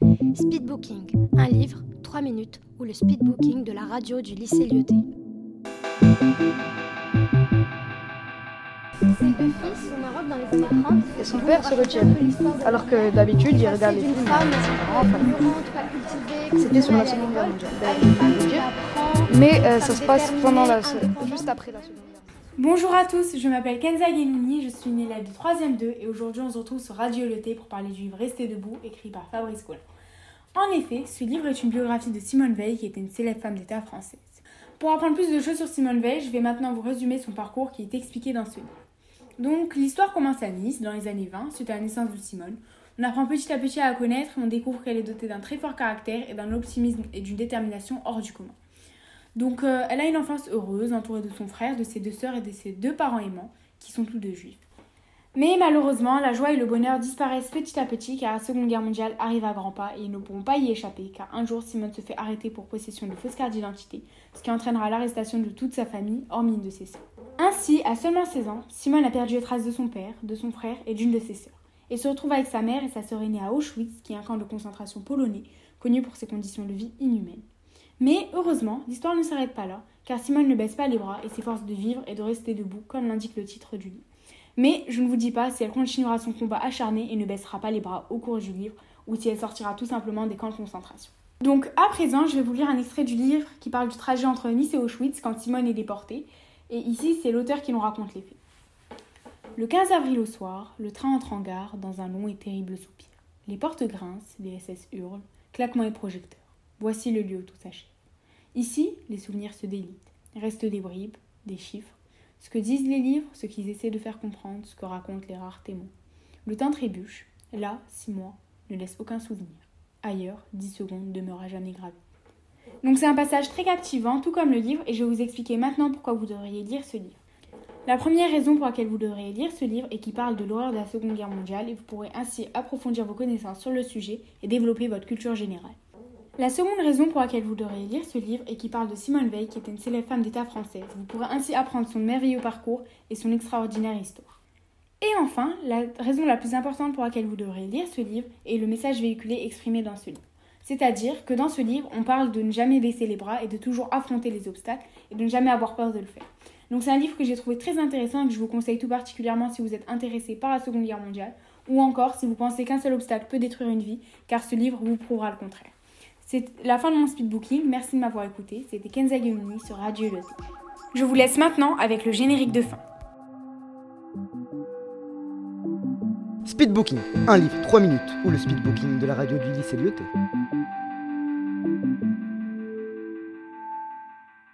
Speedbooking, un livre, 3 minutes, ou le speedbooking de la radio du lycée Lyoté. Et son père se retient. Alors que d'habitude, il regarde les films. C'était sur la Seconde Guerre mondiale. Mais euh, ça se passe pendant la, juste après la Seconde Guerre. Bonjour à tous, je m'appelle Kenza Guénouni, je suis une élève de 3ème 2 et aujourd'hui on se retrouve sur Radio Le pour parler du livre Rester debout écrit par Fabrice Collin. En effet, ce livre est une biographie de Simone Veil qui était une célèbre femme d'État française. Pour apprendre plus de choses sur Simone Veil, je vais maintenant vous résumer son parcours qui est expliqué dans ce livre. Donc l'histoire commence à Nice dans les années 20 suite à la naissance de Simone. On apprend petit à petit à la connaître et on découvre qu'elle est dotée d'un très fort caractère et d'un optimisme et d'une détermination hors du commun. Donc euh, elle a une enfance heureuse, entourée de son frère, de ses deux sœurs et de ses deux parents aimants, qui sont tous deux juifs. Mais malheureusement, la joie et le bonheur disparaissent petit à petit car la Seconde Guerre mondiale arrive à grands pas et ils ne pourront pas y échapper car un jour Simone se fait arrêter pour possession de fausses cartes d'identité, ce qui entraînera l'arrestation de toute sa famille, hormis une de ses sœurs. Ainsi, à seulement 16 ans, Simone a perdu les traces de son père, de son frère et d'une de ses sœurs, et se retrouve avec sa mère et sa sœur aînée à Auschwitz, qui est un camp de concentration polonais, connu pour ses conditions de vie inhumaines. Mais heureusement, l'histoire ne s'arrête pas là, car Simone ne baisse pas les bras et s'efforce de vivre et de rester debout, comme l'indique le titre du livre. Mais je ne vous dis pas si elle continuera son combat acharné et ne baissera pas les bras au cours du livre, ou si elle sortira tout simplement des camps de concentration. Donc à présent, je vais vous lire un extrait du livre qui parle du trajet entre Nice et Auschwitz quand Simone est déportée, et ici c'est l'auteur qui nous raconte les faits. Le 15 avril au soir, le train entre en gare dans un long et terrible soupir. Les portes grincent, les SS hurlent, claquements et projecteurs. Voici le lieu où tout s'achève. Ici, les souvenirs se délitent. Restent des bribes, des chiffres, ce que disent les livres, ce qu'ils essaient de faire comprendre, ce que racontent les rares témoins. Le temps trébuche. Là, six mois, ne laisse aucun souvenir. Ailleurs, dix secondes demeurent jamais gravées. Donc c'est un passage très captivant, tout comme le livre, et je vais vous expliquer maintenant pourquoi vous devriez lire ce livre. La première raison pour laquelle vous devriez lire ce livre est qu'il parle de l'horreur de la Seconde Guerre mondiale et vous pourrez ainsi approfondir vos connaissances sur le sujet et développer votre culture générale. La seconde raison pour laquelle vous devriez lire ce livre est qu'il parle de Simone Veil, qui était une célèbre femme d'État française. Vous pourrez ainsi apprendre son merveilleux parcours et son extraordinaire histoire. Et enfin, la raison la plus importante pour laquelle vous devriez lire ce livre est le message véhiculé exprimé dans ce livre. C'est-à-dire que dans ce livre, on parle de ne jamais baisser les bras et de toujours affronter les obstacles et de ne jamais avoir peur de le faire. Donc c'est un livre que j'ai trouvé très intéressant et que je vous conseille tout particulièrement si vous êtes intéressé par la Seconde Guerre mondiale ou encore si vous pensez qu'un seul obstacle peut détruire une vie, car ce livre vous prouvera le contraire. C'est la fin de mon speedbooking. Merci de m'avoir écouté. C'était Kenza Gemini sur Radio Loti. Je vous laisse maintenant avec le générique de fin. Speedbooking, un livre, 3 minutes, ou le speedbooking de la radio du lycée Lyoté.